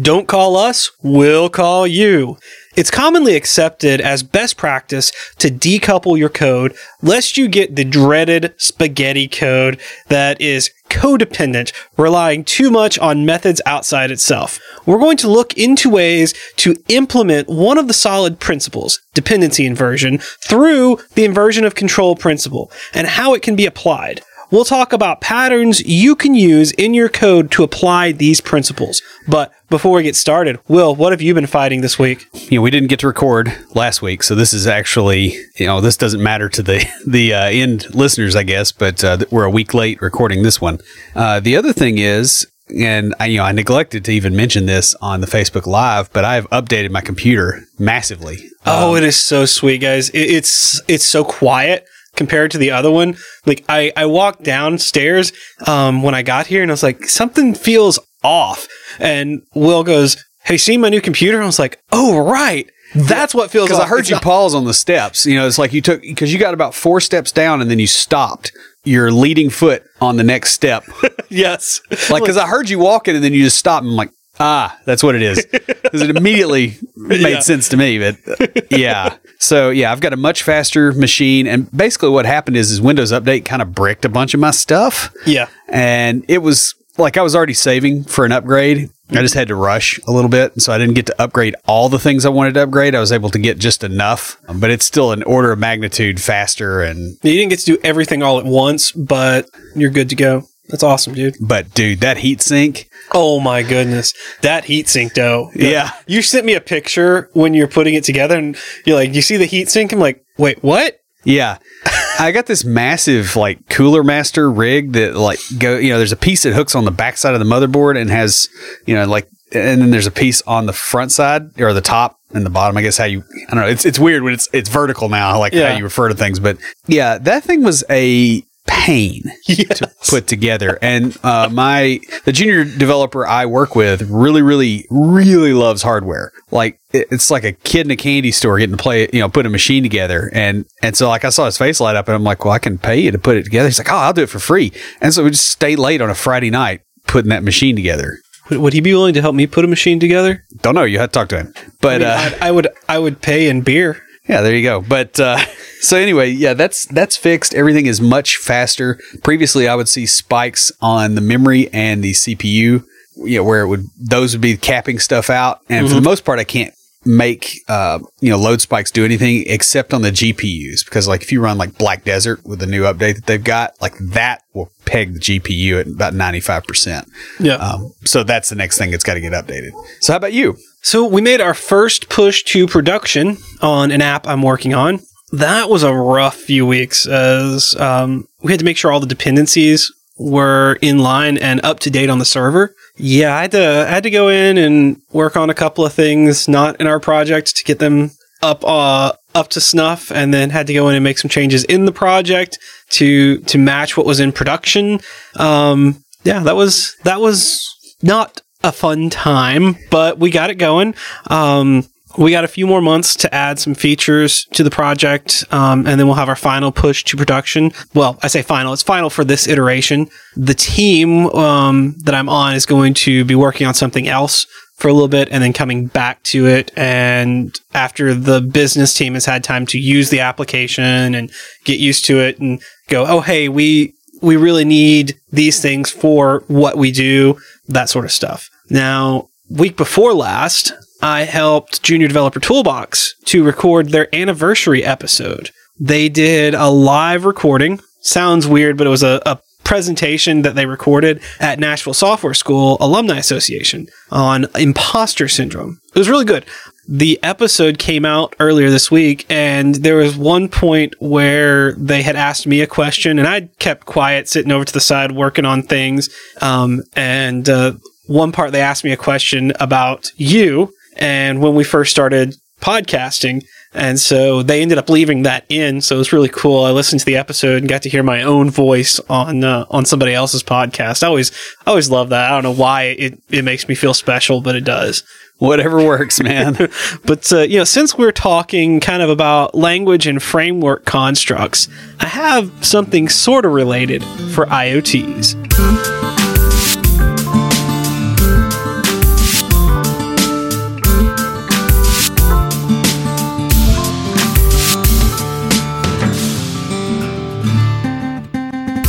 Don't call us, we'll call you. It's commonly accepted as best practice to decouple your code lest you get the dreaded spaghetti code that is codependent, relying too much on methods outside itself. We're going to look into ways to implement one of the solid principles, dependency inversion, through the inversion of control principle and how it can be applied. We'll talk about patterns you can use in your code to apply these principles. But before we get started, Will, what have you been fighting this week? You know, we didn't get to record last week, so this is actually, you know, this doesn't matter to the the uh, end listeners, I guess, but uh, we're a week late recording this one. Uh, the other thing is, and I, you know, I neglected to even mention this on the Facebook Live, but I've updated my computer massively. Oh, um, it is so sweet, guys! It, it's it's so quiet compared to the other one. Like I, I walked downstairs um, when I got here and I was like, something feels off. And Will goes, Have you seen my new computer? And I was like, Oh, right. That's what feels. Because I heard it's you not- pause on the steps. You know, it's like you took because you got about four steps down and then you stopped your leading foot on the next step. yes, like because I heard you walking and then you just stopped. And I'm like, ah, that's what it is. Because it immediately made yeah. sense to me. But yeah, so yeah, I've got a much faster machine, and basically what happened is, is Windows Update kind of bricked a bunch of my stuff. Yeah, and it was like I was already saving for an upgrade. I just had to rush a little bit, so I didn't get to upgrade all the things I wanted to upgrade. I was able to get just enough, but it's still an order of magnitude faster. And you didn't get to do everything all at once, but you're good to go. That's awesome, dude. But dude, that heat sink. Oh my goodness. That heat sink though. Yeah. You sent me a picture when you're putting it together and you're like, you see the heat sink? I'm like, wait, what? Yeah. I got this massive like cooler master rig that like go you know, there's a piece that hooks on the back side of the motherboard and has, you know, like and then there's a piece on the front side or the top and the bottom. I guess how you I don't know. It's it's weird when it's it's vertical now, like yeah. how you refer to things. But yeah, that thing was a pain yes. to put together. And uh, my the junior developer I work with really, really, really loves hardware. Like it's like a kid in a candy store getting to play, you know, put a machine together. And and so like I saw his face light up, and I'm like, well, I can pay you to put it together. He's like, oh, I'll do it for free. And so we just stayed late on a Friday night putting that machine together. Would he be willing to help me put a machine together? Don't know. You had to talk to him. But I, mean, uh, I would I would pay in beer. Yeah, there you go. But uh, so anyway, yeah, that's that's fixed. Everything is much faster. Previously, I would see spikes on the memory and the CPU. You know, where it would those would be capping stuff out, and mm-hmm. for the mm-hmm. most part, I can't make uh, you know load spikes do anything except on the GPUs because like if you run like Black Desert with the new update that they've got, like that will peg the GPU at about ninety five percent. Yeah. Um, so that's the next thing that's got to get updated. So how about you? So we made our first push to production on an app I'm working on. That was a rough few weeks as um, we had to make sure all the dependencies were in line and up to date on the server. Yeah, I had to I had to go in and work on a couple of things not in our project to get them up uh, up to snuff, and then had to go in and make some changes in the project to to match what was in production. Um, yeah, that was that was not a fun time, but we got it going. Um, we got a few more months to add some features to the project, um, and then we'll have our final push to production. Well, I say final; it's final for this iteration. The team um, that I'm on is going to be working on something else for a little bit, and then coming back to it. And after the business team has had time to use the application and get used to it, and go, "Oh, hey, we we really need these things for what we do," that sort of stuff. Now, week before last, I helped Junior Developer Toolbox to record their anniversary episode. They did a live recording. Sounds weird, but it was a, a presentation that they recorded at Nashville Software School Alumni Association on imposter syndrome. It was really good. The episode came out earlier this week, and there was one point where they had asked me a question, and I kept quiet, sitting over to the side, working on things. Um, and uh, one part they asked me a question about you, and when we first started podcasting. And so they ended up leaving that in. So it was really cool. I listened to the episode and got to hear my own voice on uh, on somebody else's podcast. I always I always love that. I don't know why it, it makes me feel special, but it does. Whatever works, man. but uh, you know, since we're talking kind of about language and framework constructs, I have something sort of related for IoTs.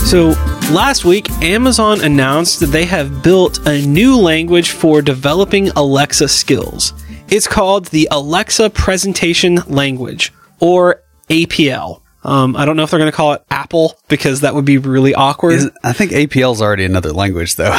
So, last week, Amazon announced that they have built a new language for developing Alexa skills. It's called the Alexa Presentation Language, or APL. Um, I don't know if they're going to call it Apple because that would be really awkward. Is- I think APL is already another language, though.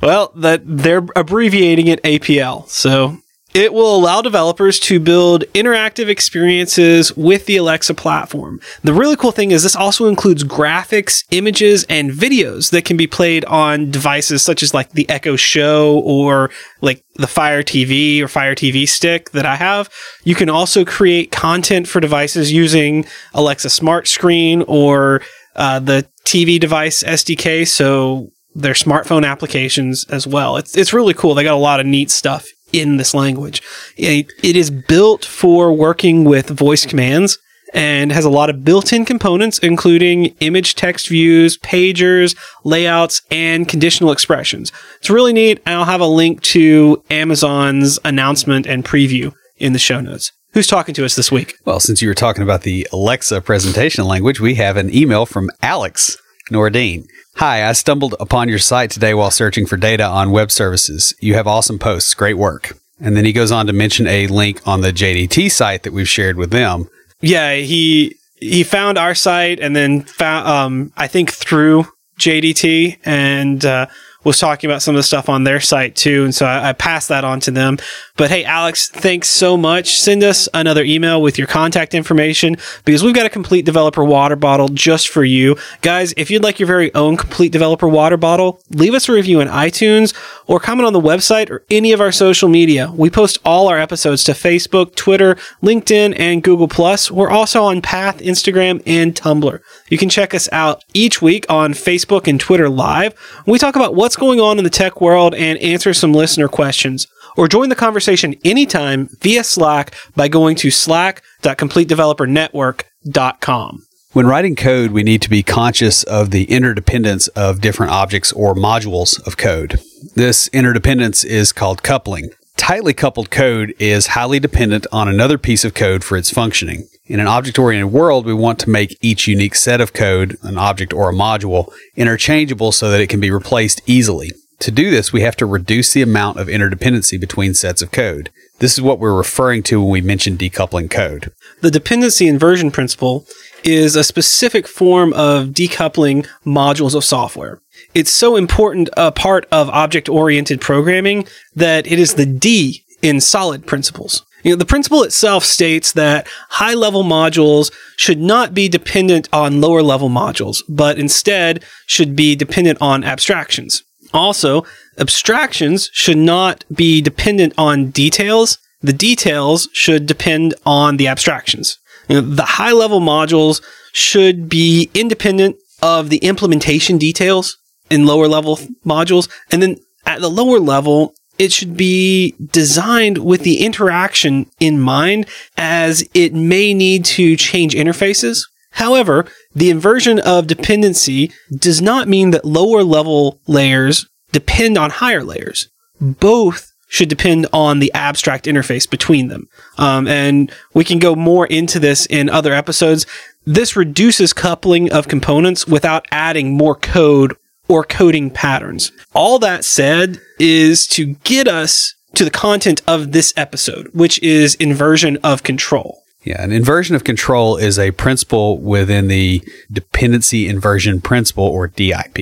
Well, that they're abbreviating it APL. So it will allow developers to build interactive experiences with the Alexa platform. The really cool thing is this also includes graphics, images, and videos that can be played on devices such as like the Echo Show or like the Fire TV or Fire TV stick that I have. You can also create content for devices using Alexa Smart Screen or uh, the TV device SDK. So their smartphone applications as well. It's it's really cool. They got a lot of neat stuff in this language. It, is built for working with voice commands and has a lot of built-in components including image text views, pagers, layouts and conditional expressions. It's really neat. I'll have a link to Amazon's announcement and preview in the show notes. Who's talking to us this week? Well, since you were talking about the Alexa presentation language, we have an email from Alex Nordine. Hi, I stumbled upon your site today while searching for data on web services. You have awesome posts. Great work. And then he goes on to mention a link on the JDT site that we've shared with them. Yeah, he he found our site and then found um I think through JDT and uh was talking about some of the stuff on their site too. And so I, I, passed that on to them. But hey, Alex, thanks so much. Send us another email with your contact information because we've got a complete developer water bottle just for you. Guys, if you'd like your very own complete developer water bottle, leave us a review in iTunes or comment on the website or any of our social media. We post all our episodes to Facebook, Twitter, LinkedIn, and Google Plus. We're also on Path, Instagram, and Tumblr. You can check us out each week on Facebook and Twitter live. We talk about what's going on in the tech world and answer some listener questions. Or join the conversation anytime via Slack by going to slack.completedevelopernetwork.com. When writing code, we need to be conscious of the interdependence of different objects or modules of code. This interdependence is called coupling. Tightly coupled code is highly dependent on another piece of code for its functioning. In an object oriented world, we want to make each unique set of code, an object or a module, interchangeable so that it can be replaced easily. To do this, we have to reduce the amount of interdependency between sets of code. This is what we're referring to when we mention decoupling code. The dependency inversion principle is a specific form of decoupling modules of software. It's so important a part of object oriented programming that it is the D in solid principles. You know, the principle itself states that high level modules should not be dependent on lower level modules, but instead should be dependent on abstractions. Also, abstractions should not be dependent on details. The details should depend on the abstractions. You know, the high level modules should be independent of the implementation details in lower level modules. And then at the lower level, it should be designed with the interaction in mind as it may need to change interfaces. However, the inversion of dependency does not mean that lower level layers depend on higher layers. Both should depend on the abstract interface between them. Um, and we can go more into this in other episodes. This reduces coupling of components without adding more code or coding patterns. All that said is to get us to the content of this episode, which is inversion of control. Yeah, an inversion of control is a principle within the dependency inversion principle or DIP.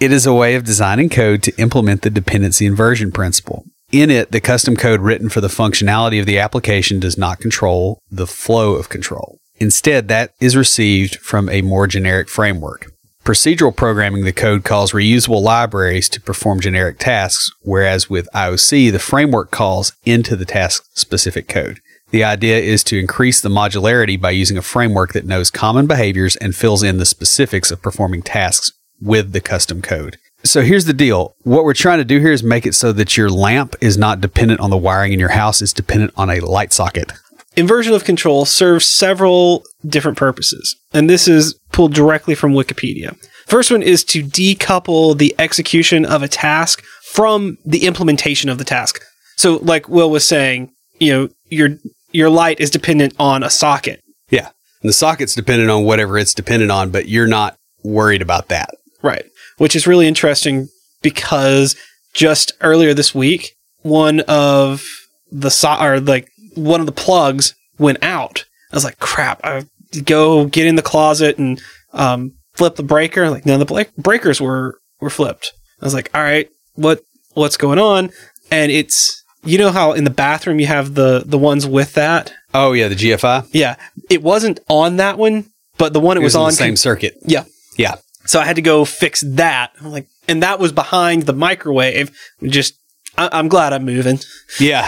It is a way of designing code to implement the dependency inversion principle. In it, the custom code written for the functionality of the application does not control the flow of control. Instead, that is received from a more generic framework. Procedural programming, the code calls reusable libraries to perform generic tasks, whereas with IOC, the framework calls into the task specific code. The idea is to increase the modularity by using a framework that knows common behaviors and fills in the specifics of performing tasks with the custom code. So here's the deal. What we're trying to do here is make it so that your lamp is not dependent on the wiring in your house, it's dependent on a light socket. Inversion of control serves several different purposes, and this is pulled directly from Wikipedia. First one is to decouple the execution of a task from the implementation of the task. So, like Will was saying, you know, your your light is dependent on a socket. Yeah. And the socket's dependent on whatever it's dependent on, but you're not worried about that. Right. Which is really interesting because just earlier this week, one of the so- or like one of the plugs went out. I was like, crap. I go get in the closet and um, flip the breaker. Like none of the breakers were were flipped. I was like, all right, what what's going on? And it's you know how in the bathroom you have the the ones with that. Oh yeah, the GFI. Yeah, it wasn't on that one, but the one it, It was, was, on same circuit. yeah. Yeah. So I had to go fix that. I'm like, and that was behind the microwave. Just, I'm glad I'm moving. Yeah.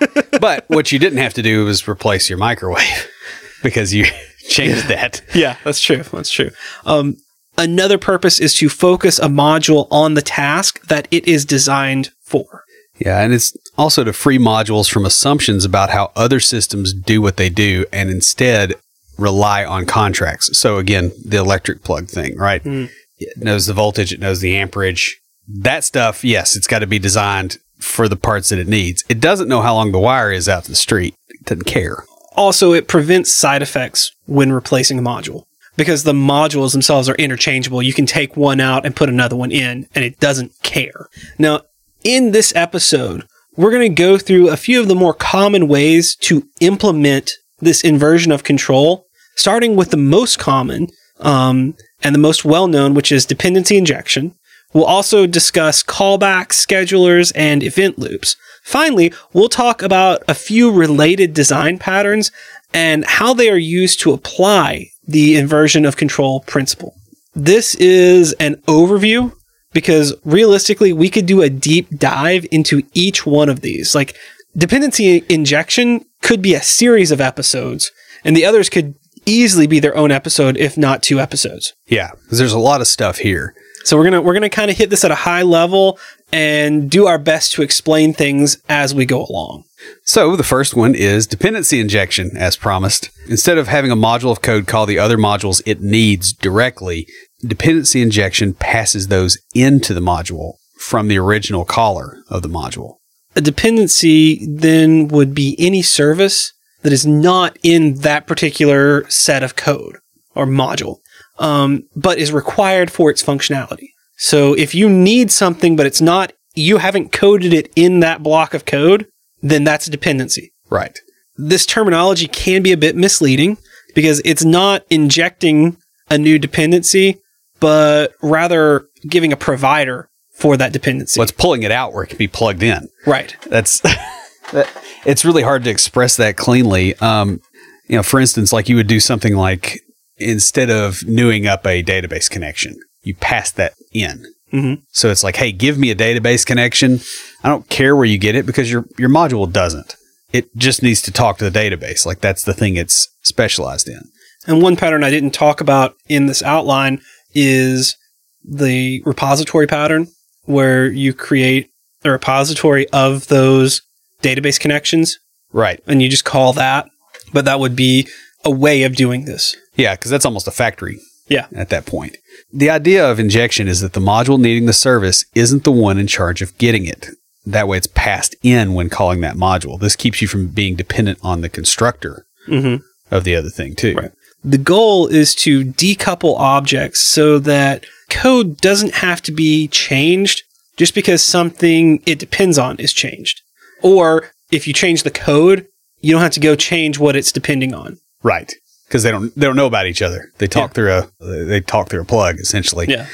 but what you didn't have to do was replace your microwave because you changed that. Yeah, that's true. That's true. Um, another purpose is to focus a module on the task that it is designed for. Yeah, and it's also to free modules from assumptions about how other systems do what they do and instead rely on contracts. So again, the electric plug thing, right? Mm. It knows the voltage, it knows the amperage. That stuff, yes, it's got to be designed for the parts that it needs. It doesn't know how long the wire is out to the street. It doesn't care. Also, it prevents side effects when replacing a module because the modules themselves are interchangeable. You can take one out and put another one in, and it doesn't care. Now, in this episode, we're going to go through a few of the more common ways to implement this inversion of control, starting with the most common um, and the most well known, which is dependency injection. We'll also discuss callbacks, schedulers, and event loops. Finally, we'll talk about a few related design patterns and how they are used to apply the inversion of control principle. This is an overview because realistically, we could do a deep dive into each one of these. Like dependency injection could be a series of episodes, and the others could easily be their own episode, if not two episodes. Yeah, because there's a lot of stuff here. So we're gonna we're gonna kind of hit this at a high level and do our best to explain things as we go along. So the first one is dependency injection, as promised. Instead of having a module of code call the other modules it needs directly, dependency injection passes those into the module from the original caller of the module. A dependency then would be any service that is not in that particular set of code or module, um, but is required for its functionality. So if you need something, but it's not, you haven't coded it in that block of code, then that's a dependency. Right. This terminology can be a bit misleading because it's not injecting a new dependency, but rather giving a provider for that dependency. What's pulling it out where it can be plugged in? right? That's that, it's really hard to express that cleanly. Um, you know, for instance, like you would do something like instead of newing up a database connection, you pass that in. Mhm. So it's like, hey, give me a database connection. I don't care where you get it because your your module doesn't. It just needs to talk to the database. Like that's the thing it's specialized in. And one pattern I didn't talk about in this outline is the repository pattern, where you create a repository of those database connections Right. and you just call that. But that would be a way of doing this. Yeah, because that's almost a factory. Yeah. At that point. The idea of injection is that the module needing the service isn't the one in charge of getting it. That way it's passed in when calling that module. This keeps you from being dependent on the constructor Mm-hmm. of the other thing too. Right. The goal is to decouple objects so that code doesn't have to be changed just because something it depends on is changed. Or if you change the code, you don't have to go change what it's depending on. Right. Because they don't they don't know about each other. They talk Yeah. through a they talk through a plug essentially. Yeah.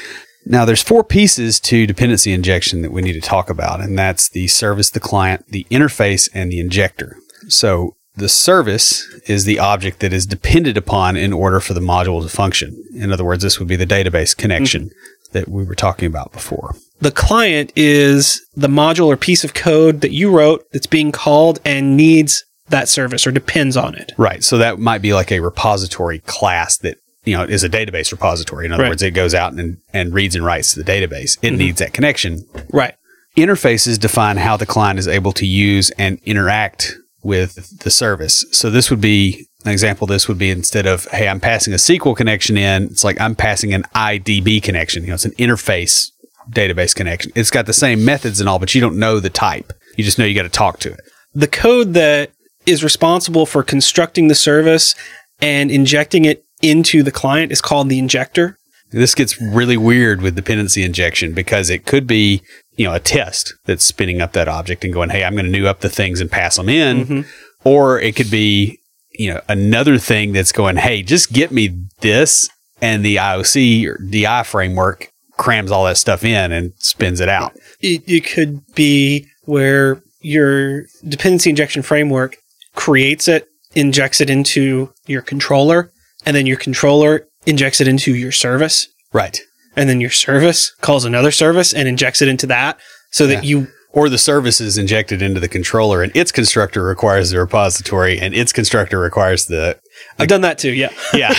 Now there's four pieces to dependency injection that we need to talk about, and that's the service, the client, the interface, and the injector. So The service is the object that is depended upon in order for the module to function. In other words, this would be the database connection mm-hmm. that we were talking about before. The client is the module or piece of code that you wrote that's being called and needs that service or depends on it. Right. So that might be like a repository class that you know is a database repository. In other Right. words, it goes out and, and reads and writes to the database. It mm-hmm. needs that connection. Right. Interfaces define how the client is able to use and interact with the service. So this would be an example. This would be instead of hey, I'm passing a SQL connection in. It's like I'm passing an IDB connection. You know, it's an interface database connection. It's got the same methods and all, but you don't know the type. You just know you got to talk to it. The code that is responsible for constructing the service and injecting it into the client is called the injector. This gets really weird with dependency injection because it could be, you know, a test that's spinning up that object and going, "Hey, I'm going to new up the things and pass them in," mm-hmm. or it could be, you know, another thing that's going, "Hey, just get me this," and the IOC or DI framework crams all that stuff in and spins it out. It, it could be where your dependency injection framework creates it, injects it into your controller, and then your controller injects it into your service. Right. and then your service calls another service and injects it into that so that Yeah. you Or the service is injected into the controller and its constructor requires the repository and its constructor requires the I've done that too, yeah. Yeah.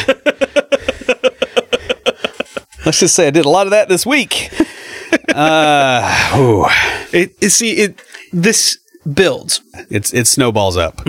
Let's just say I did a lot of that this week. Uh, it see it this builds. it's it snowballs up.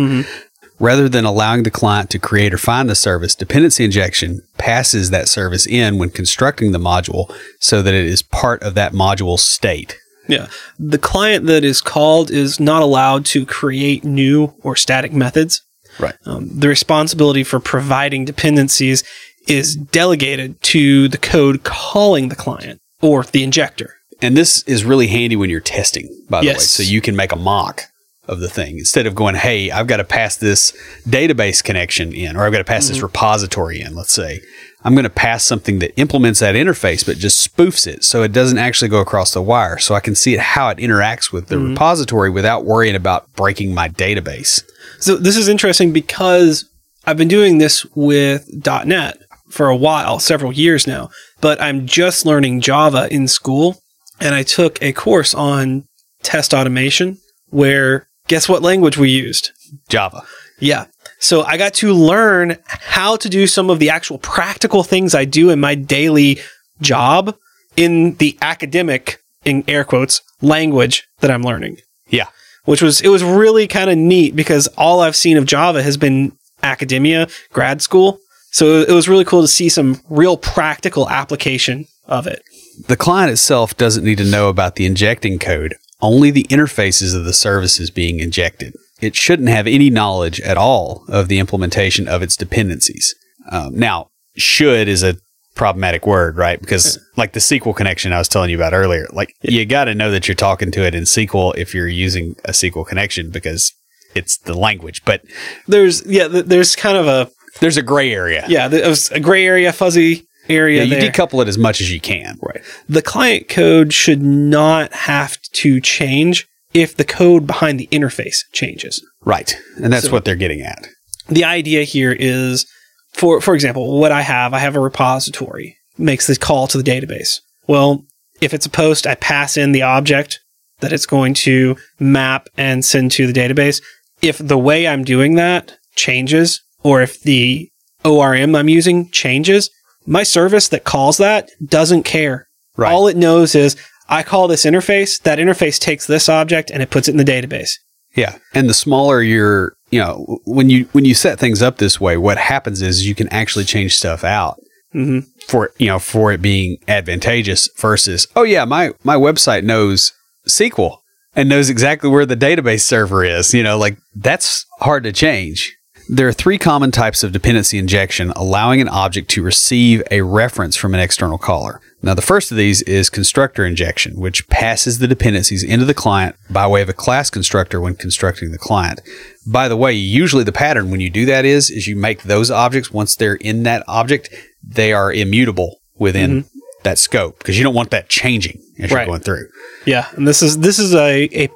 Rather than allowing the client to create or find the service, dependency injection passes that service in when constructing the module so that it is part of that module state. Yeah. The client that is called is not allowed to create new or static methods. Right. Um, the responsibility for providing dependencies is delegated to the code calling the client or the injector. And this is really handy when you're testing, by the way. So you can make a mock of the thing instead of going, hey, I've got to pass this database connection in, or I've got to pass this mm-hmm. repository in, let's say. I'm going to pass something that implements that interface, but just spoofs it so it doesn't actually go across the wire. So I can see it, how it interacts with the mm-hmm. repository without worrying about breaking my database. So this is interesting because I've been doing this with .NET for a while, several years now, but I'm just learning Java in school and I took a course on test automation where guess what language we used? Java. Yeah. So I got to learn how to do some of the actual practical things I do in my daily job in the academic, in air quotes, language that I'm learning Yeah. which was it was really kind of neat because all I've seen of Java has been academia, grad school. So it was really cool to see some real practical application of it. The client itself doesn't need to know about the injecting code, only the interfaces of the services being injected. It shouldn't have any knowledge at all of the implementation of its dependencies. Um, now, should is a problematic word, right? Because, like the SQL connection I was telling you about earlier, like you got to know that you're talking to it in SQL if you're using a SQL connection because it's the language. But There's yeah, th- there's kind of a there's a gray area. yeah, there was a gray area, fuzzy area. Yeah, you there. decouple it as much as you can. Right. The client code should not have to change if the code behind the interface changes. Right. And that's So- what they're getting at. the idea here is for for example what i have i have a repository makes the call to the database well if it's a post i pass in the object that it's going to map and send to the database if the way i'm doing that changes or if the orm i'm using changes my service that calls that doesn't care Right. all it knows is i call this interface that interface takes this object and it puts it in the database Yeah, and the smaller your, you know, when you when you set things up this way, what happens is you can actually change stuff out hmm for you know for it being advantageous versus oh yeah my my website knows SQL and knows exactly where the database server is. You know, like that's hard to change. There are three common types of dependency injection allowing an object to receive a reference from an external caller. Now, the first of these is constructor injection, which passes the dependencies into the client by way of a class constructor when constructing the client. By the way, usually the pattern when you do that is is you make those objects once they're in that object, they are immutable within that scope because you don't want that changing as Right. you're going through. Yeah, and this is this is a, a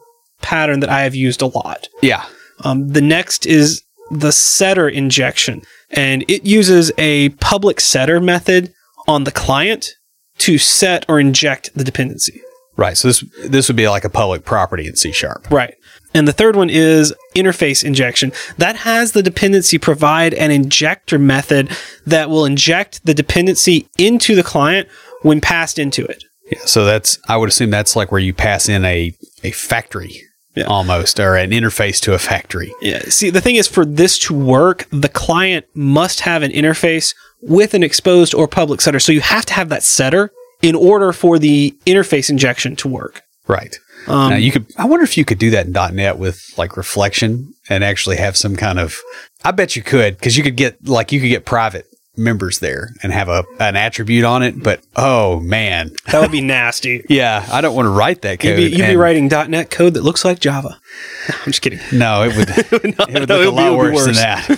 pattern that I have used a lot. Yeah. Um, the next is the setter injection, and it uses a public setter method on the client to set or inject the dependency. Right. So this this would be like a public property in C sharp. Right. And the third one is interface injection. That has the dependency provide an injector method that will inject the dependency into the client when passed into it. Yeah. So that's I would assume that's like where you pass in a a factory Yeah. almost or an interface to a factory. Yeah. See, the thing is, for this to work, the client must have an interface with an exposed or public setter. So you have to have that setter in order for the interface injection to work. Right. Um, now you could I wonder if you could do that in .NET with like reflection and actually have some kind of I bet you could because you could get like you could get private members there and have a an attribute on it, but oh man. that would be nasty. Yeah, I don't want to write that You'd code. be, you'd be writing .NET code that looks like Java. I'm just kidding. No, it would it would No, look a it would be- lot be worse, than that.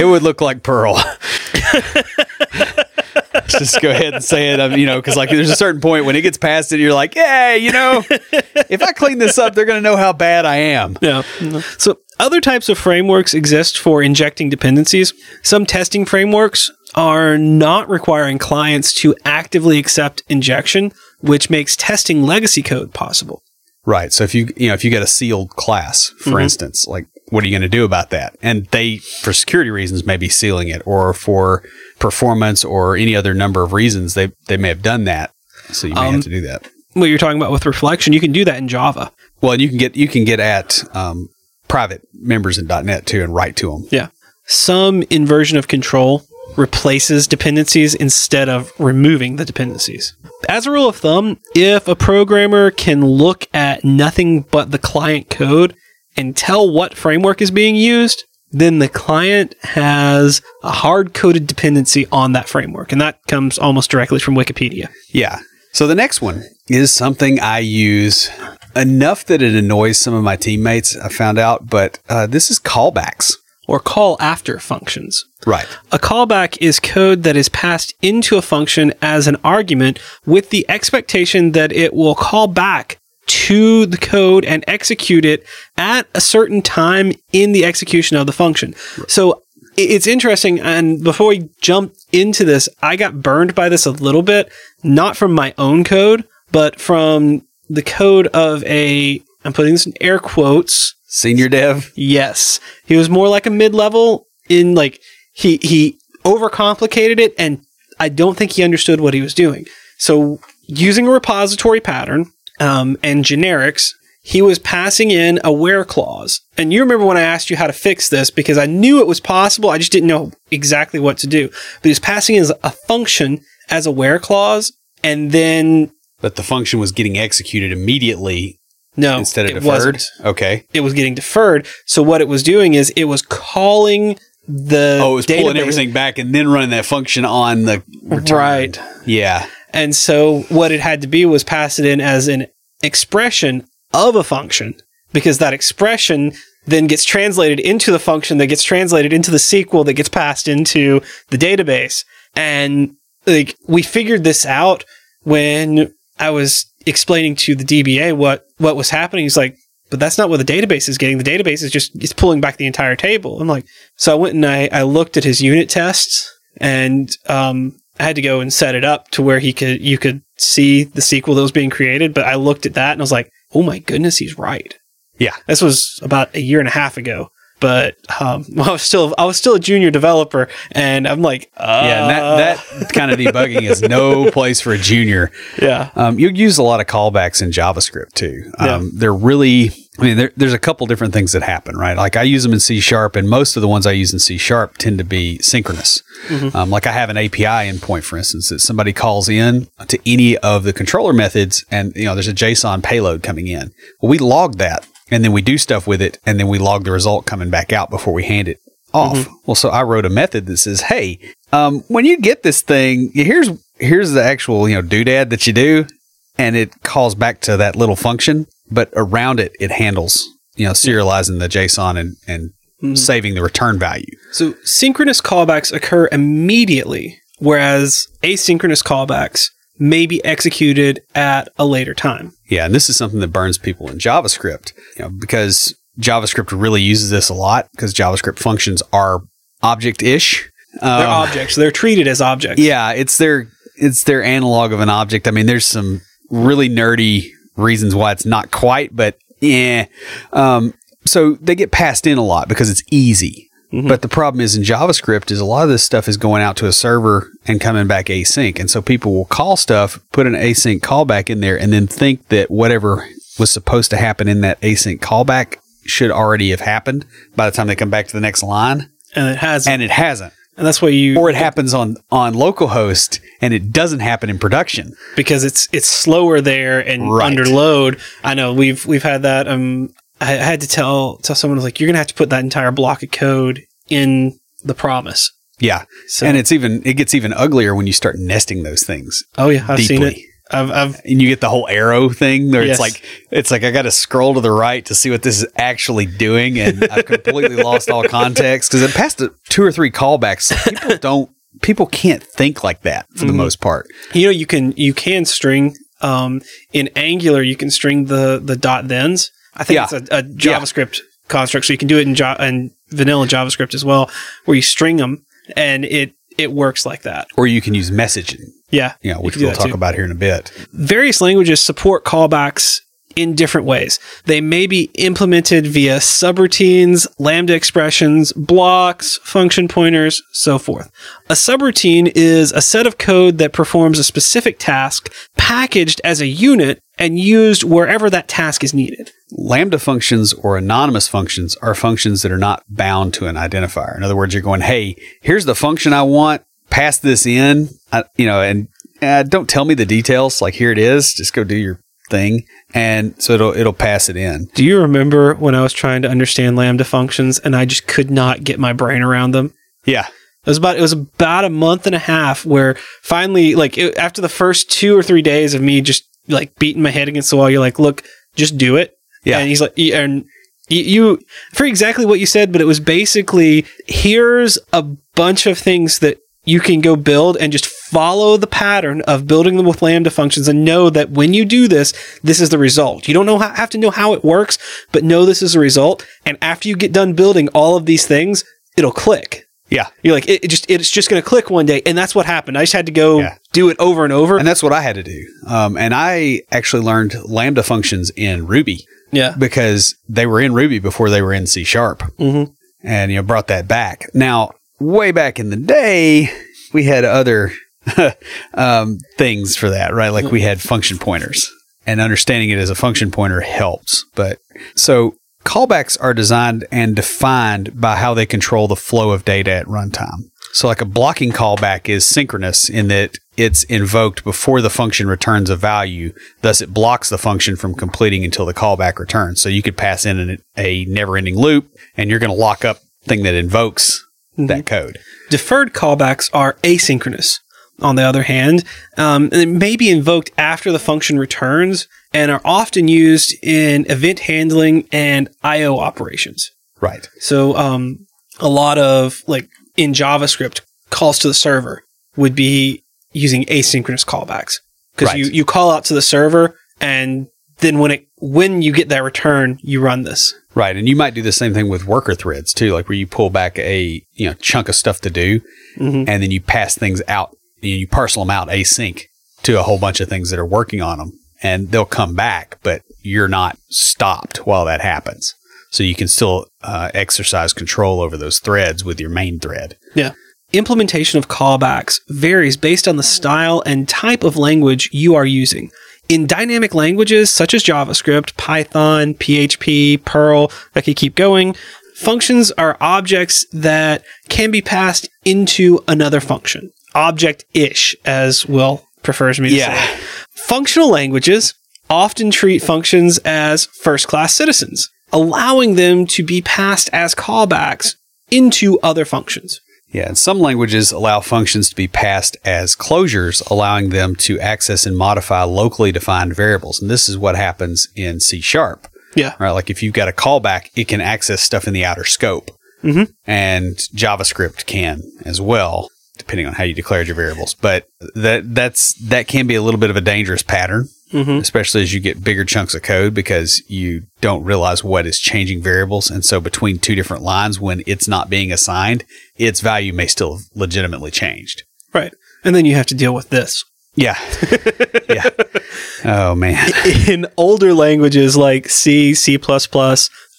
it would look like Perl. Just go ahead and say it. um, You know, because like there's a certain point when it gets past it, you're like, yeah, you know, if I clean this up, they're going to know how bad I am. Yeah. So other types of frameworks exist for injecting dependencies. Some testing frameworks are not requiring clients to actively accept injection, which makes testing legacy code possible. Right. So if you you know if you got a sealed class, for instance, like what are you going to do about that? And they, for security reasons, may be sealing it, or for performance, or any other number of reasons, they they may have done that. So you may Um, have to do that. What you're talking about with reflection, you can do that in Java. Well, and you can get you can get at um, private members in .NET too, and write to them. Yeah. Some inversion of control replaces dependencies instead of removing the dependencies. As a rule of thumb, if a programmer can look at nothing but the client code and tell what framework is being used, then the client has a hard coded dependency on that framework. And that comes almost directly from Wikipedia. Yeah. So the next one is something I use enough that it annoys some of my teammates. I found out, but uh, this is callbacks. Or call after functions. Right. A callback is code that is passed into a function as an argument with the expectation that it will call back to the code and execute it at a certain time in the execution of the function. So it's interesting. And before we jump into this, I got burned by this a little bit, not from my own code, but from the code of a, I'm putting this in air quotes, Senior dev. Yes. He was more like a mid level in like he he overcomplicated it and I don't think he understood what he was doing. So using a repository pattern um, and generics, he was passing in a where clause. And you remember when I asked you how to fix this because I knew it was possible, I just didn't know exactly what to do. But he was passing in as a function as a where clause and then But the function was getting executed immediately no instead of it deferred. wasn't. Okay. it was getting deferred. So what it was doing is it was calling the Oh, it was pulling everything back and then running that function on the return. right. Yeah. And so what it had to be was pass it in as an expression of a function because that expression then gets translated into the function that gets translated into the SQL that gets passed into the database. And like we figured this out when I was explaining to the DBA what what was happening. He's like, but that's not what the database is getting. The database is just it's pulling back the entire table. I'm like, so I went and I, I looked at his unit tests and um, I had to go and set it up to where he could you could see the SQL that was being created. But I looked at that and I was like, oh my goodness, he's right. Yeah. This was about a year and a half ago. But um, I was still I was still a junior developer, and I'm like, uh, Yeah. That, that kind of debugging is no place for a junior. yeah, Um, you use a lot of callbacks in JavaScript too. Um, They're really, I mean, there, there's a couple different things that happen, right? Like I use them in C sharp, and most of the ones I use in C sharp tend to be synchronous. Um, like I have an API endpoint, for instance, that somebody calls in to any of the controller methods, and you know, there's a JSON payload coming in. Well, we log that, and then we do stuff with it, and then we log the result coming back out before we hand it off. Well, so I wrote a method that says, "Hey, um, when you get this thing, here's here's the actual you know doodad that you do, and it calls back to that little function, but around it, it handles you know serializing the JSON and and saving the return value. So synchronous callbacks occur immediately, whereas asynchronous callbacks may be executed at a later time. Yeah, and this is something that burns people in JavaScript, you know, because JavaScript really uses this a lot because JavaScript functions are object-ish. They're Um, objects. They're treated as objects. yeah, it's their it's their analog of an object. I mean, there's some really nerdy reasons why it's not quite, but yeah. Um, so they get passed in a lot because it's easy. But the problem is in JavaScript is a lot of this stuff is going out to a server and coming back async, and so people will call stuff, put an async callback in there, and then think that whatever was supposed to happen in that async callback should already have happened by the time they come back to the next line, and it has, and, and it hasn't And that's why you or it happens on on localhost and it doesn't happen in production. because it's it's slower there and Right. under load. I know we've we've had that. Um, I, I had to tell tell someone like you're gonna have to put that entire block of code in the promise. Yeah, So, and it's even it gets even uglier when you start nesting those things oh yeah, I've seen it. I've I've And you get the whole arrow thing where Yes. it's like it's like I got to scroll to the right to see what this is actually doing, and I've completely lost all context because it passed a- two or three callbacks. People don't people can't think like that for the Mhm. most part. you know you can you can string um in Angular you can string the the dot thens. I think Yeah. it's a, a JavaScript construct, so you can do it in ja- in vanilla JavaScript as well, where you string them and it it works like that. Or you can use messaging, Yeah, you know, which we'll talk too. about here in a bit. various languages support callbacks in different ways. They may be implemented via subroutines, lambda expressions, blocks, function pointers, so forth. A subroutine is a set of code that performs a specific task packaged as a unit and used wherever that task is needed. Lambda functions or anonymous functions are functions that are not bound to an identifier. In other words, you're going, "Hey, here's the function I want. Pass this in." I, you know, and uh, don't tell me the details. Like here it is. Just go do your thing, and so it'll it'll pass it in. Do you remember when I was trying to understand lambda functions and I just could not get my brain around them? Yeah, It was about it was about a month and a half where finally, like it, after the first two or three days of me just like beating my head against the wall, you're like, "Look, just do it." Yeah. and he's like, and you for exactly what you said, but it was basically here's a bunch of things that you can go build and just follow the pattern of building them with lambda functions and know that when you do this this is the result you don't know how, have to know how it works but know this is the result and after you get done building all of these things it'll click yeah, you're like it, it just it's just going to click one day, and that's what happened. I just had to go Yeah. do it over and over. and that's what I had to do. Um, and I actually learned Lambda functions in Ruby yeah, because they were in Ruby before they were in C sharp. Mhm. and you know brought that back. Now, way back in the day, we had other um, things for that, right? Like we had function pointers, and understanding it as a function pointer helps. But so callbacks are designed and defined by how they control the flow of data at runtime. So, like a blocking callback is synchronous in that it's invoked before the function returns a value. Thus, it blocks the function from completing until the callback returns. So, you could pass in an, a never ending loop and you're going to lock up thing that invokes that code. deferred callbacks are asynchronous. On the other hand, um, may be invoked after the function returns and are often used in event handling and I/O operations. Right. So, um, a lot of like in JavaScript, calls to the server would be using asynchronous callbacks because Right. you, you call out to the server and then when it when you get that return, you run this. Right. And you might do the same thing with worker threads too, like where you pull back a you know chunk of stuff to do Mhm. and then you pass things out, you, parcel them out async to a whole bunch of things that are working on them and they'll come back, but you're not stopped while that happens. So you can still uh, exercise control over those threads with your main thread. Yeah. Implementation of callbacks varies based on the style and type of language you are using. In dynamic languages such as JavaScript, Python, PHP, Perl, I could keep going, functions are objects that can be passed into another function. Object ish, as Will prefers me to Yeah. say. Functional languages often treat functions as first class citizens, allowing them to be passed as callbacks into other functions. Yeah, and some languages allow functions to be passed as closures, allowing them to access and modify locally defined variables. And this is what happens in C sharp. Yeah. Right. Like if you've got a callback, it can access stuff in the outer scope. Mhm. And JavaScript can as well, depending on how you declared your variables. But that that's that can be a little bit of a dangerous pattern Mhm. especially as you get bigger chunks of code because you don't realize what is changing variables. And so between two different lines, when it's not being assigned, its value may still have legitimately changed. Right. And then you have to deal with this. Yeah. yeah. Oh, man. in older languages like C, C,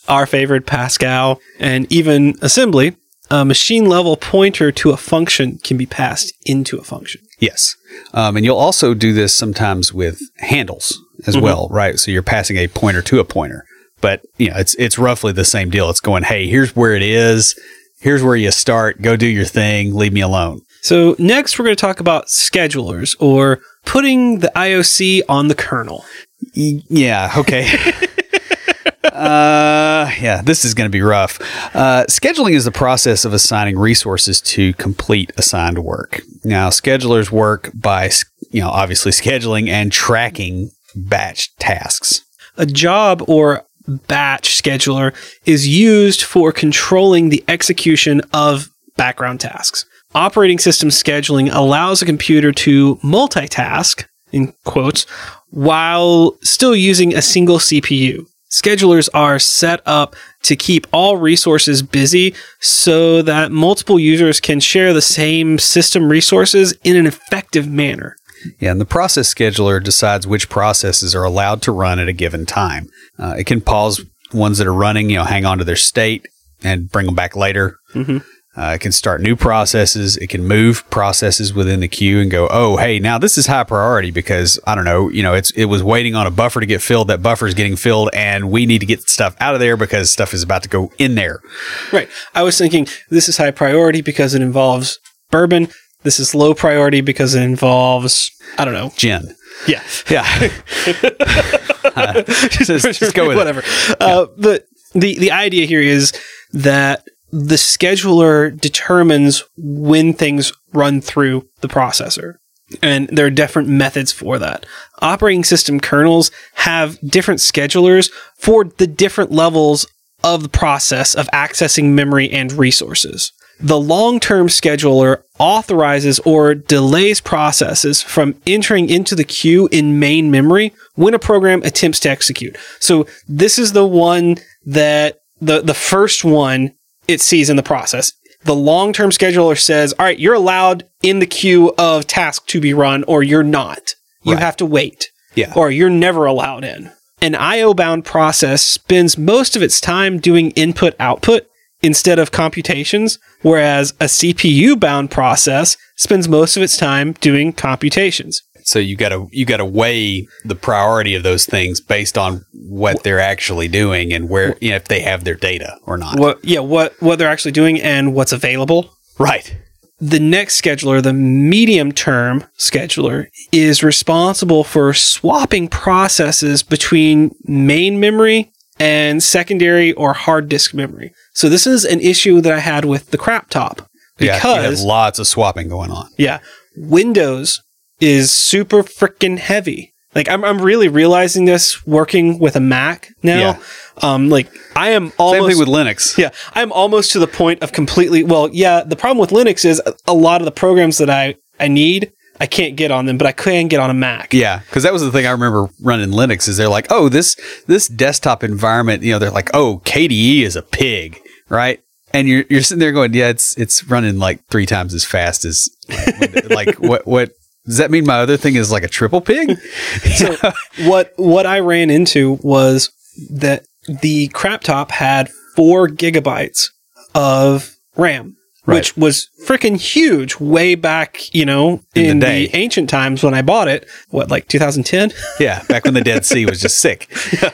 our favorite Pascal, and even assembly, a machine level pointer to a function can be passed into a function. Yes. Um, and you'll also do this sometimes with handles as well, right? So you're passing a pointer to a pointer. But you know, it's it's roughly the same deal. It's going, hey, here's where it is. Here's where you start. Go do your thing. Leave me alone. So, next we're going to talk about schedulers or putting the IOC on the kernel. Yeah. Okay. uh, yeah, this is going to be rough. Uh, scheduling is the process of assigning resources to complete assigned work. Now, schedulers work by, you know, obviously scheduling and tracking batch tasks. A job or batch scheduler is used for controlling the execution of background tasks. Operating system scheduling allows a computer to multitask, in quotes, while still using a single CPU. Schedulers are set up to keep all resources busy so that multiple users can share the same system resources in an effective manner. Yeah, and the process scheduler decides which processes are allowed to run at a given time. Uh, it can pause ones that are running, you know, hang on to their state and bring them back later. Mhm. Uh, it can start new processes. It can move processes within the queue and go, oh, hey, now this is high priority because I don't know, you know, it's it was waiting on a buffer to get filled. That buffer is getting filled, and we need to get stuff out of there because stuff is about to go in there. Right. I was thinking this is high priority because it involves bourbon. This is low priority because it involves, I don't know. gin, Yeah. yeah, just, just go with it. Whatever. Uh, but the, the idea here is that the scheduler determines when things run through the processor. And there are different methods for that. Operating system kernels have different schedulers for the different levels of the process of accessing memory and resources. The long term scheduler authorizes or delays processes from entering into the queue in main memory when a program attempts to execute. So this is the one that the, the first one it sees in the process. The long term scheduler says, all right, you're allowed in the queue of task to be run, or you're not. You Right. have to wait Yeah. or you're never allowed in. An IO bound process spends most of its time doing input output instead of computations, whereas a CPU bound process spends most of its time doing computations. So you got to you got to weigh the priority of those things based on what they're actually doing and where you know, if they have their data or not. What yeah, what what they're actually doing and what's available. Right. The next scheduler, the medium term scheduler, is responsible for swapping processes between main memory and secondary or hard disk memory. So this is an issue that I had with the crap top Yeah, because lots of swapping going on. yeah, Windows is super freaking heavy. Like I'm, I'm really realizing this working with a Mac now. Yeah. Um, like I am almost Same thing with Linux. yeah, I'm almost to the point of completely. Well, yeah, the problem with Linux is a- lot of the programs that I I need I can't get on them, but I can get on a Mac. Yeah, because that was the thing I remember running Linux. Is they're like, oh, this this desktop environment, you know, they're like, oh, KDE is a pig, right? And you're you're sitting there going, yeah, it's it's running like three times as fast as like, like what what does that mean? My other thing is like a triple pig. So what what I ran into was that the crap top had four gigabytes of RAM. Right. Which was freaking huge way back, you know, In the in, the, day. ancient times when I bought it. What, like 2010? yeah, back when the Dead Sea was just sick.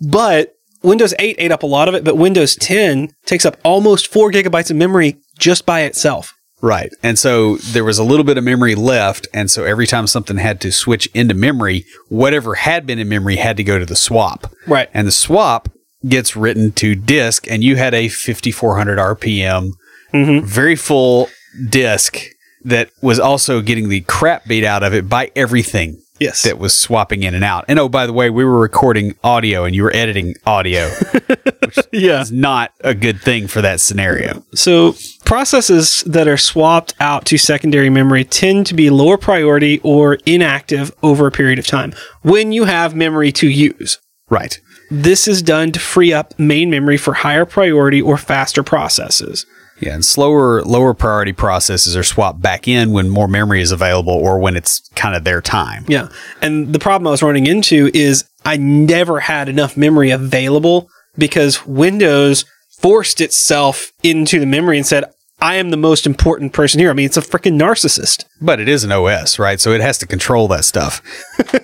But Windows 8 ate up a lot of it, but Windows 10 takes up almost four gigabytes of memory just by itself. Right. And so there was a little bit of memory left. And so every time something had to switch into memory, whatever had been in memory had to go to the swap. Right. And the swap gets written to disk, and you had a 5400 RPM, Mhm. very full disk that was also getting the crap beat out of it by everything Yes. that was swapping in and out. And oh, by the way, we were recording audio and you were editing audio. yeah. it's not a good thing for that scenario. So processes that are swapped out to secondary memory tend to be lower priority or inactive over a period of time when you have memory to use. Right. This is done to free up main memory for higher priority or faster processes. Yeah, and slower, lower priority processes are swapped back in when more memory is available or when it's kind of their time. Yeah. And the problem I was running into is I never had enough memory available because Windows forced itself into the memory and said, I am the most important person here. I mean, it's a freaking narcissist. But it is an OS, right? So it has to control that stuff.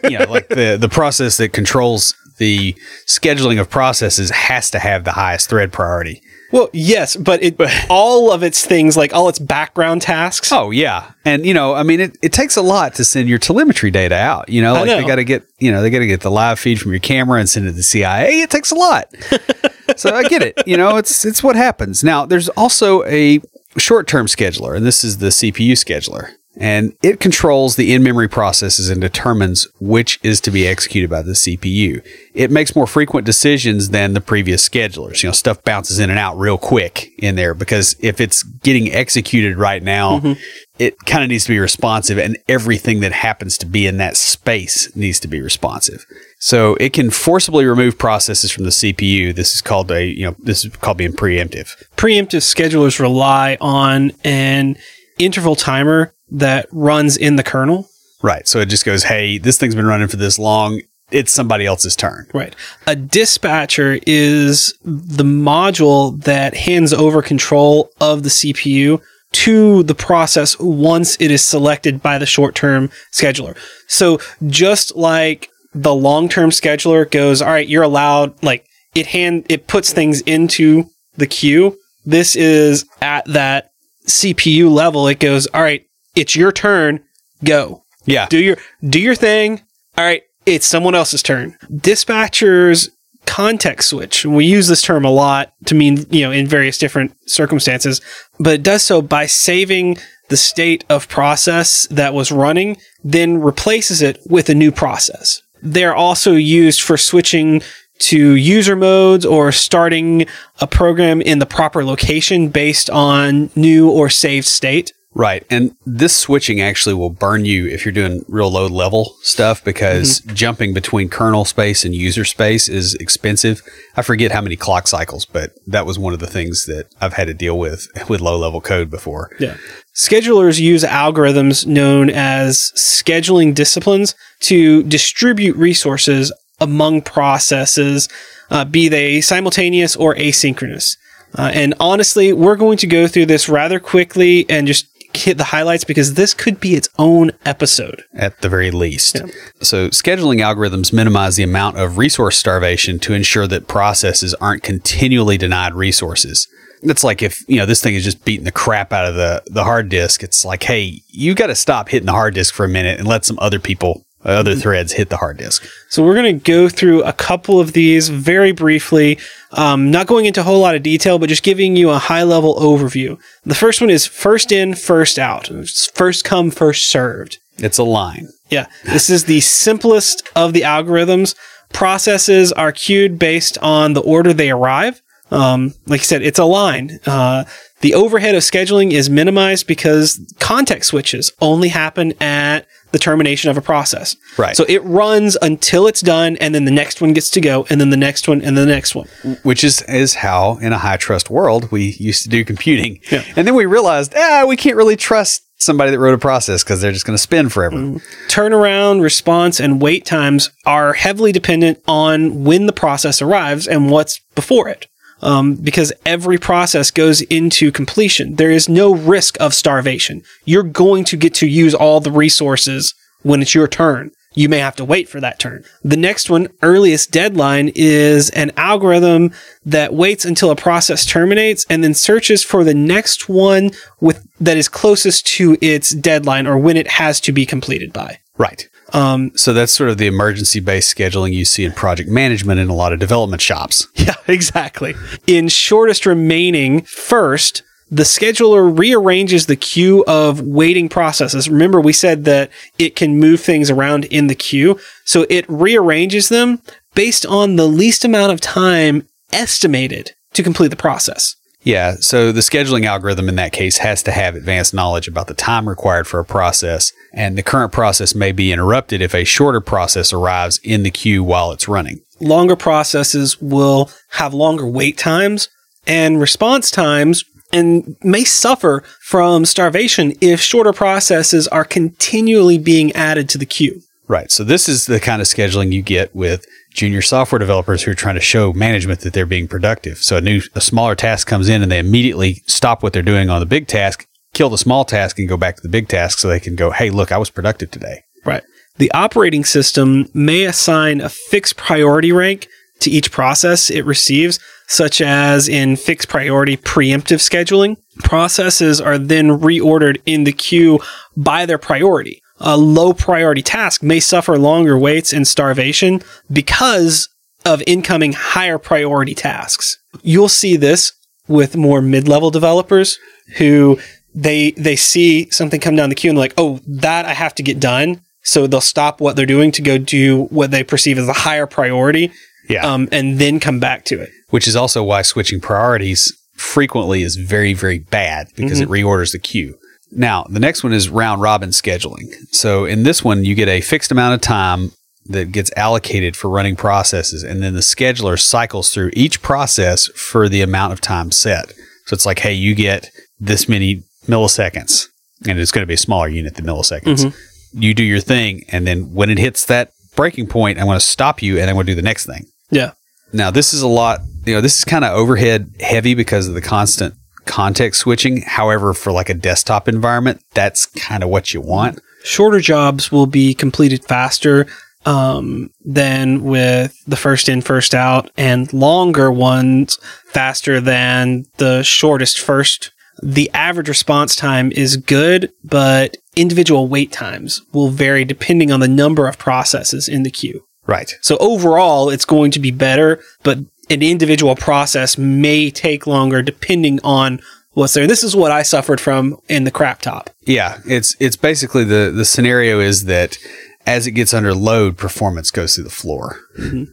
you know, like the the process that controls the scheduling of processes has to have the highest thread priority. Well, yes, but it all of its things, like all its background tasks. Oh yeah, and you know, I mean, it, it takes a lot to send your telemetry data out. You know, like know. they got to get you know they got to get the live feed from your camera and send it to the CIA. It takes a lot. so I get it. You know, it's it's what happens. Now, there's also a short term scheduler, and this is the CPU scheduler. And it controls the in memory processes and determines which is to be executed by the CPU. It makes more frequent decisions than the previous schedulers. You know, stuff bounces in and out real quick in there because if it's getting executed right now, mm-hmm. it kind of needs to be responsive and everything that happens to be in that space needs to be responsive. So it can forcibly remove processes from the CPU. This is called a, you know, this is called being preemptive. Preemptive schedulers rely on an interval timer that runs in the kernel. Right. So it just goes, hey, this thing's been running for this long. It's somebody else's turn. Right. A dispatcher is the module that hands over control of the CPU to the process once it is selected by the short term scheduler. So just like the long term scheduler goes, all right, you're allowed, like it hand, it puts things into the queue. This is at that CPU level. It goes, all right, it's your turn. Go Yeah. do your do your thing. All right, it's someone else's turn. Dispatchers context switch. We use this term a lot to mean, you know, in various different circumstances, but it does so by saving the state of process that was running, then replaces it with a new process. They're also used for switching to user modes or starting a program in the proper location based on new or saved state. Right. And this switching actually will burn you if you're doing real low level stuff because jumping between kernel space and user space is expensive. I forget how many clock cycles, but that was one of the things that I've had to deal with with low level code before. Yeah. Schedulers use algorithms known as scheduling disciplines to distribute resources among processes, uh, be they simultaneous or asynchronous. Uh, and honestly, we're going to go through this rather quickly and just hit the highlights because this could be its own episode. at the very least. So, scheduling algorithms minimize the amount of resource starvation to ensure that processes aren't continually denied resources. It's like if, you know, this thing is just beating the crap out of the, the hard disk. It's like, hey, you got to stop hitting the hard disk for a minute and let some other people, other threads hit the hard disk. So we're going to go through a couple of these very briefly, um, not going into a whole lot of detail, but just giving you a high level overview. The first one is first in, first out. It's first come, first served. It's a line. Yeah, this is the simplest of the algorithms. Processes are queued based on the order they arrive. Um, like I said, it's a line. Uh, the overhead of scheduling is minimized because context switches only happen at the termination of a process. Right. So it runs until it's done, and then the next one gets to go, and then the next one, and the next one. which is is how in a high trust world we used to do computing. Yeah. And then we realized, ah, we can't really trust somebody that wrote a process because they're just going to spin forever. Turnaround, response, and wait times are heavily dependent on when the process arrives and what's before it. Um, because every process goes into completion. There is no risk of starvation. You're going to get to use all the resources when it's your turn. You may have to wait for that turn. The next one, earliest deadline, is an algorithm that waits until a process terminates and then searches for the next one with that is closest to its deadline or when it has to be completed by. Right. Um, So that's sort of the emergency based scheduling you see in project management in a lot of development shops. yeah, exactly. In shortest remaining first, the scheduler rearranges the queue of waiting processes. Remember, we said that it can move things around in the queue. So it rearranges them based on the least amount of time estimated to complete the process. Yeah, so the scheduling algorithm in that case has to have advanced knowledge about the time required for a process, and the current process may be interrupted if a shorter process arrives in the queue while it's running. Longer processes will have longer wait times and response times and may suffer from starvation if shorter processes are continually being added to the queue. Right. So this is the kind of scheduling you get with junior software developers who are trying to show management that they're being productive. So a new, a smaller task comes in and they immediately stop what they're doing on the big task, kill the small task and go back to the big task so they can go, Hey, look, I was productive today. Right. The operating system may assign a fixed priority rank to each process it receives, such as in fixed priority preemptive scheduling. Processes are then reordered in the queue by their priority a low priority task may suffer longer waits and starvation because of incoming higher priority tasks. You'll see this with more mid-level developers who they they see something come down the queue and like, "Oh, that I have to get done." So they'll stop what they're doing to go do what they perceive as a higher priority, yeah, um, and then come back to it. Which is also why switching priorities frequently is very very bad because mm-hmm. it reorders the queue. Now, the next one is round robin scheduling. So in this one, you get a fixed amount of time that gets allocated for running processes, and then the scheduler cycles through each process for the amount of time set. So it's like, hey, you get this many milliseconds, and it's going to be a smaller unit than milliseconds. Mm-hmm. You do your thing, and then when it hits that breaking point, I'm going to stop you, and I'm going to do the next thing. Yeah. Now, this is a lot, you know, this is kind of overhead heavy because of the constant context switching. However, for like a desktop environment, that's kind of what you want. Shorter jobs will be completed faster um, than with the first in, first out, and longer ones faster than the shortest first. The average response time is good, but individual wait times will vary depending on the number of processes in the queue. Right. So overall, it's going to be better, but an individual process may take longer depending on what's there. This is what I suffered from in the crap top. Yeah, it's it's basically the the scenario is that as it gets under load, performance goes through the floor. Mm-hmm.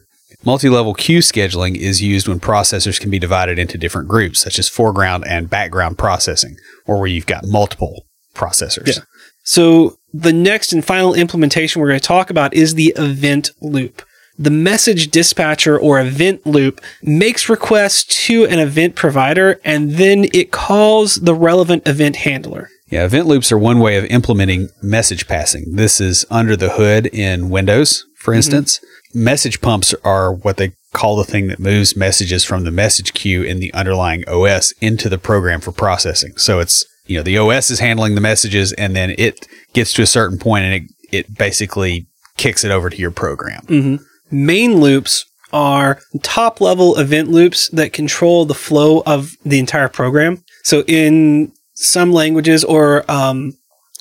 Multi-level queue scheduling is used when processors can be divided into different groups, such as foreground and background processing, or where you've got multiple processors. Yeah. So the next and final implementation we're going to talk about is the event loop the message dispatcher or event loop makes requests to an event provider and then it calls the relevant event handler. Yeah, event loops are one way of implementing message passing. This is under the hood in Windows, for mm-hmm. instance. Mm-hmm. Message pumps are what they call the thing that moves messages from the message queue in the underlying OS into the program for processing. So it's, you know, the OS is handling the messages and then it gets to a certain point and it, it basically kicks it over to your program. Mm-hmm main loops are top level event loops that control the flow of the entire program. So in some languages, or um,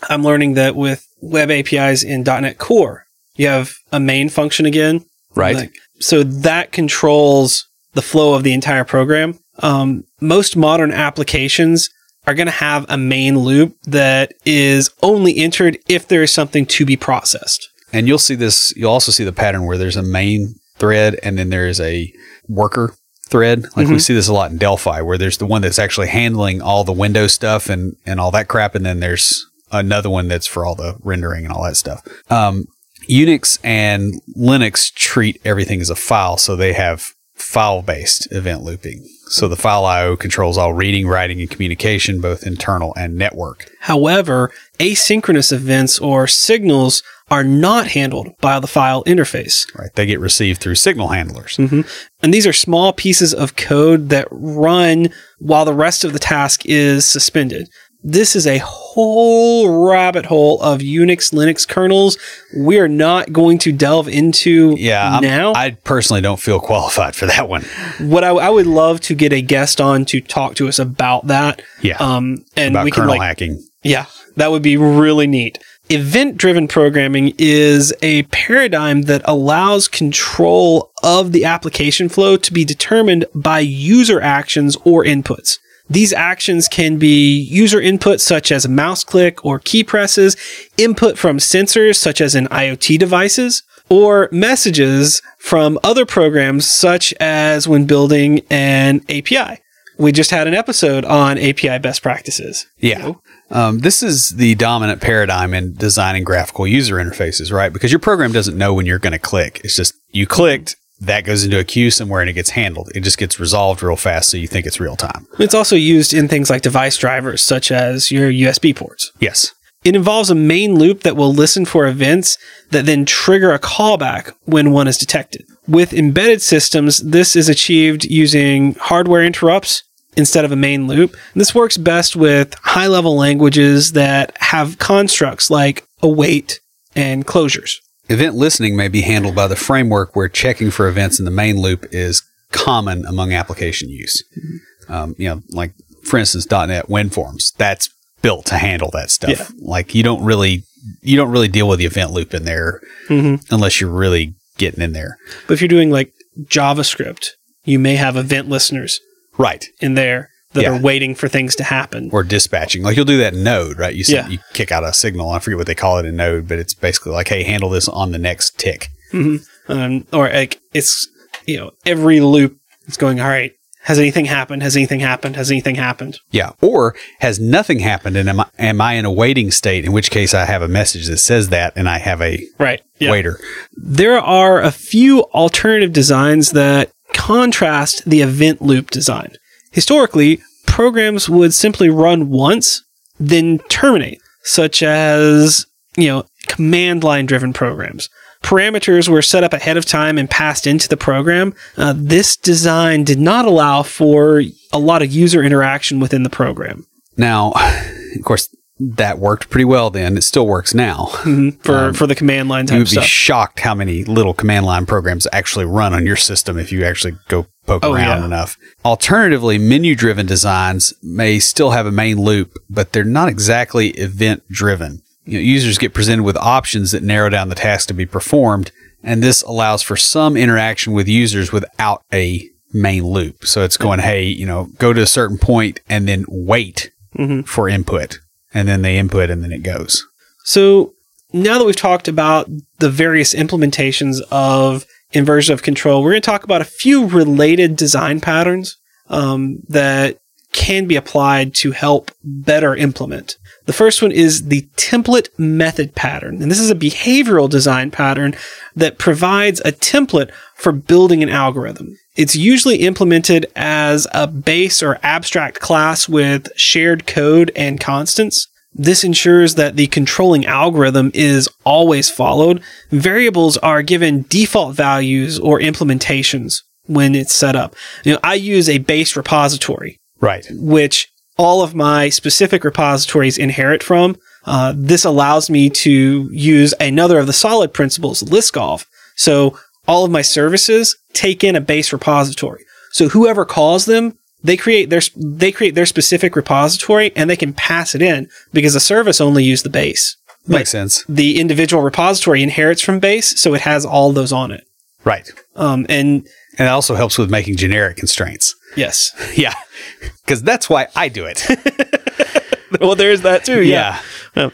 I'm learning that with web APIs in .NET Core, you have a main function again. Right. Like, so that controls the flow of the entire program. Um, most modern applications are going to have a main loop that is only entered if there is something to be processed. And you'll see this, you'll also see the pattern where there's a main thread and then there's a worker thread. Like mm-hmm. we see this a lot in Delphi, where there's the one that's actually handling all the window stuff and, and all that crap. And then there's another one that's for all the rendering and all that stuff. Um, Unix and Linux treat everything as a file. So they have file based event looping. So the file IO controls all reading, writing, and communication, both internal and network. However, asynchronous events or signals are not handled by the file interface. Right. They get received through signal handlers. Mm-hmm. And these are small pieces of code that run while the rest of the task is suspended. This is a whole rabbit hole of Unix Linux kernels. We are not going to delve into yeah, now. I'm, i personally don't feel qualified for that one. What I, I, would love to get a guest on to talk to us about that. Yeah. Um, and about we kernel can like, hacking. Yeah, that would be really neat. Event driven programming is a paradigm that allows control of the application flow to be determined by user actions or inputs. These actions can be user input such as a mouse click or key presses, input from sensors such as in IoT devices, or messages from other programs such as when building an API. We just had an episode on API best practices. Yeah. Um, this is the dominant paradigm in designing graphical user interfaces, right? Because your program doesn't know when you're going to click. It's just you clicked, that goes into a queue somewhere and it gets handled. It just gets resolved real fast, so you think it's real time. It's also used in things like device drivers, such as your USB ports. Yes. It involves a main loop that will listen for events that then trigger a callback when one is detected. With embedded systems, this is achieved using hardware interrupts instead of a main loop. This works best with high level languages that have constructs like await and closures. Event listening may be handled by the framework where checking for events in the main loop is common among application use. Um, you know, like for instance, .NET WinForms. That's built to handle that stuff. Yeah. Like you don't really you don't really deal with the event loop in there Mm-hmm. unless you're really getting in there. But if you're doing like JavaScript, you may have event listeners Right. in there that Yeah. are waiting for things to happen. Or dispatching. Like you'll do that in Node, right? You send, Yeah. you kick out a signal. I forget what they call it in Node, but it's basically like, hey, handle this on the next tick. um, or like it's you know every loop is going all right has anything happened has anything happened has anything happened Yeah. Or has nothing happened and am I, am I in a waiting state? In which case I have a message that says that and I have a right yeah. waiter. there are a few alternative designs that contrast the event loop design historically programs would simply run once then terminate such as you know command line driven programs parameters were set up ahead of time and passed into the program. Uh, this design did not allow for a lot of user interaction within the program Now, of course, that worked pretty well then. It still works now. for, for the command line You would be shocked how many little command line programs actually run on your system if you actually go poke Oh, around yeah. enough. Alternatively, menu driven designs may still have a main loop, but they're not exactly event driven. You know, users get presented with options that narrow down the task to be performed, and this allows for some interaction with users without a main loop. So it's going, hey, you know, go to a certain point and then wait Mhm. for input, and then they input and then it goes. So now that we've talked about the various implementations of inversion of control, we're going to talk about a few related design patterns um, that can be applied to help better implement. The first one is the template method pattern. And this is a behavioral design pattern that provides a template for building an algorithm. It's usually implemented as a base or abstract class with shared code and constants. This ensures that the controlling algorithm is always followed. Variables are given default values or implementations when it's set up. You know, I use a base repository Right. which all of my specific repositories inherit from. Uh, this allows me to use another of the solid principles, Liskov. So all of my services take in a base repository. So whoever calls them, they create their they create their specific repository and they can pass it in because the service only used the base. Makes sense. The individual repository inherits from base, so it has all those on it. Right. Um, and And it also helps with making generic constraints. yes, Yeah. Because that's why I do it. well, there's that too. yeah. Uh,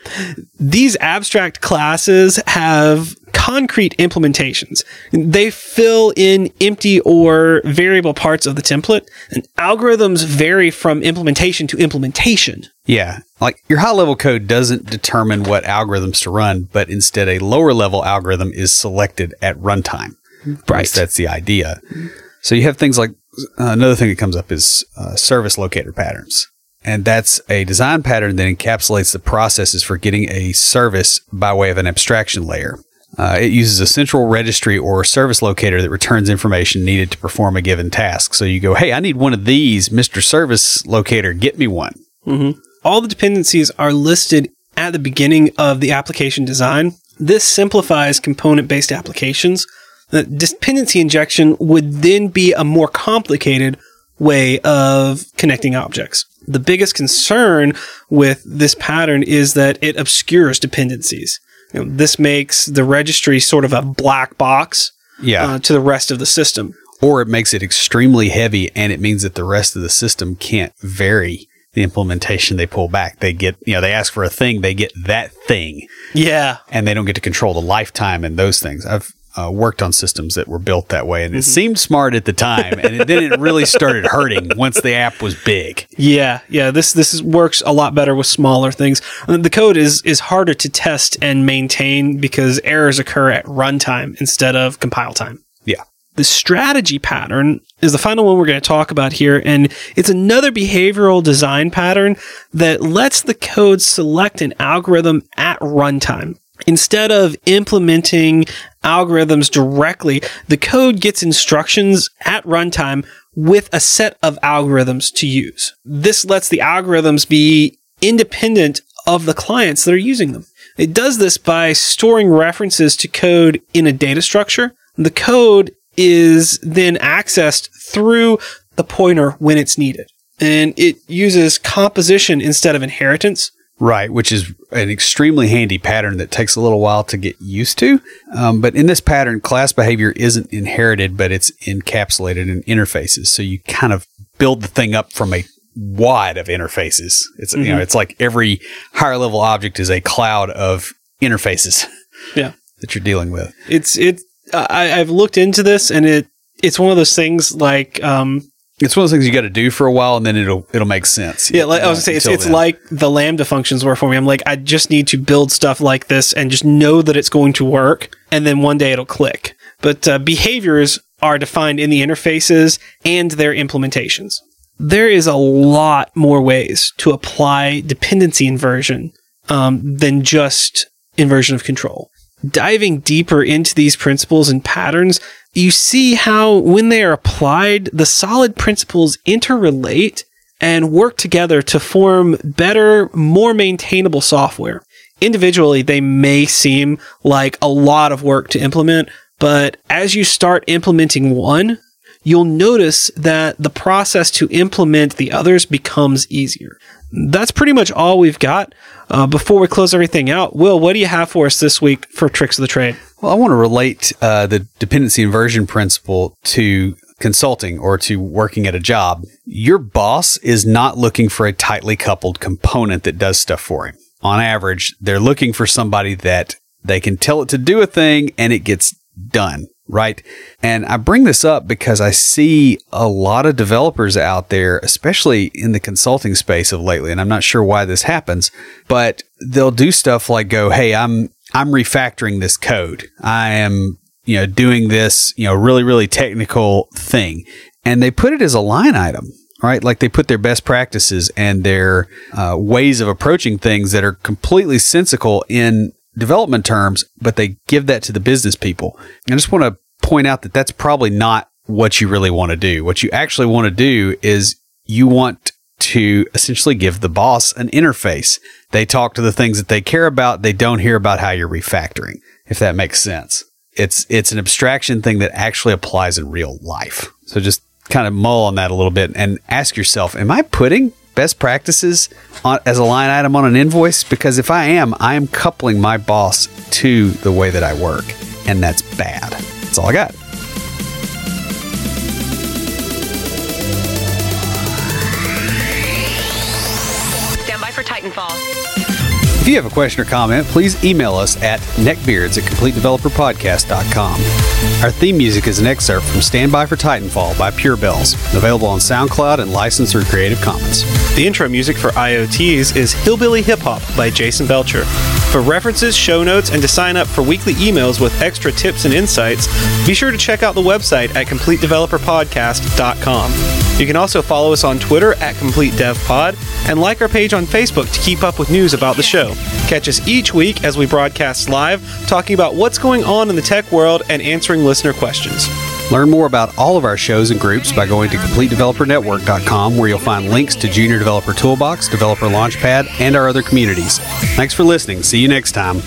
These abstract classes have concrete implementations. They fill in empty or variable parts of the template, and algorithms vary from implementation to implementation. Yeah. Like your high level code doesn't determine what algorithms to run, but instead a lower level algorithm is selected at runtime. Least that's the idea. So you have things like uh, another thing that comes up is uh, service locator patterns. And that's a design pattern that encapsulates the processes for getting a service by way of an abstraction layer. Uh, it uses a central registry or service locator that returns information needed to perform a given task. So you go, hey, I need one of these, Mr. Service Locator, get me one. All the dependencies are listed at the beginning of the application design. This simplifies component based applications. The dependency injection would then be a more complicated way of connecting objects. The biggest concern with this pattern is that it obscures dependencies. You know, this makes the registry sort of a black box Yeah. uh, to the rest of the system. or it makes it extremely heavy and it means that the rest of the system can't vary the implementation they pull back. They get, you know, they ask for a thing, they get that thing Yeah. and they don't get to control the lifetime and those things. I've uh, worked on systems that were built that way and it seemed smart at the time and it, then it really started hurting once the app was big. Yeah, yeah. This this is, works a lot better with smaller things. The code is is harder to test and maintain because errors occur at runtime instead of compile time. Yeah. The strategy pattern is the final one we're going to talk about here, and it's another behavioral design pattern that lets the code select an algorithm at runtime. Instead of implementing algorithms directly, the code gets instructions at runtime with a set of algorithms to use. This lets the algorithms be independent of the clients that are using them. It does this by storing references to code in a data structure. The code is then accessed through the pointer when it's needed. And it uses composition instead of inheritance. Right, which is an extremely handy pattern that takes a little while to get used to. Um, but in this pattern, class behavior isn't inherited, but it's encapsulated in interfaces. So you kind of build the thing up from a wad of interfaces. It's you know, it's like every higher level object is a cloud of interfaces Yeah. that you're dealing with. It's, it, I, I've looked into this and it, it's one of those things like, um, It's one of those things you got to do for a while, and then it'll it'll make sense. Yeah, like I was gonna say, it's, it's then. like the Lambda functions were for me. I'm like, I just need to build stuff like this and just know that it's going to work, and then one day it'll click. But uh, behaviors are defined in the interfaces and their implementations. There is a lot more ways to apply dependency inversion um, than just inversion of control. Diving deeper into these principles and patterns, you see how when they are applied, the solid principles interrelate and work together to form better, more maintainable software. Individually, they may seem like a lot of work to implement, but as you start implementing one, you'll notice that the process to implement the others becomes easier. That's pretty much all we've got. Uh, before we close everything out, Will, what do you have for us this week for tricks of the trade? Well, I want to relate uh, the dependency inversion principle to consulting or to working at a job. Your boss is not looking for a tightly coupled component that does stuff for him. On average, they're looking for somebody that they can tell it to do a thing and it gets done, right? And I bring this up because I see a lot of developers out there, especially in the consulting space of lately, and I'm not sure why this happens, but they'll do stuff like go, "Hey, I'm I'm refactoring this code. I am, you know, doing this, you know, really really technical thing." And they put it as a line item, right? Like they put their best practices and their uh, ways of approaching things that are completely sensical in development terms, but they give that to the business people. I just want to point out that that's probably not what you really want to do. What you actually want to do is you want to essentially give the boss an interface. They talk to the things that they care about. They don't hear about how you're refactoring, if that makes sense. It's it's an abstraction thing that actually applies in real life. So just kind of mull on that a little bit and ask yourself, am I putting best practices on, as a line item on an invoice? Because if I am, I am coupling my boss to the way that I work, and that's bad. That's all I got. You have a question or comment, please email us at neckbeards at completedeveloperpodcast.com. Our theme music is an excerpt from Stand By for Titanfall by Pure Bells, available on SoundCloud and licensed through Creative Commons. The intro music for IoTs is Hillbilly Hip Hop by Jason Belcher. For references, show notes, and to sign up for weekly emails with extra tips and insights, be sure to check out the website at CompleteDeveloperPodcast.com. You can also follow us on Twitter at CompleteDevPod and like our page on Facebook to keep up with news about the show. Catch us each week as we broadcast live, talking about what's going on in the tech world and answering listener questions. Learn more about all of our shows and groups by going to CompleteDeveloperNetwork.com, where you'll find links to Junior Developer Toolbox, Developer Launchpad, and our other communities. Thanks for listening. See you next time.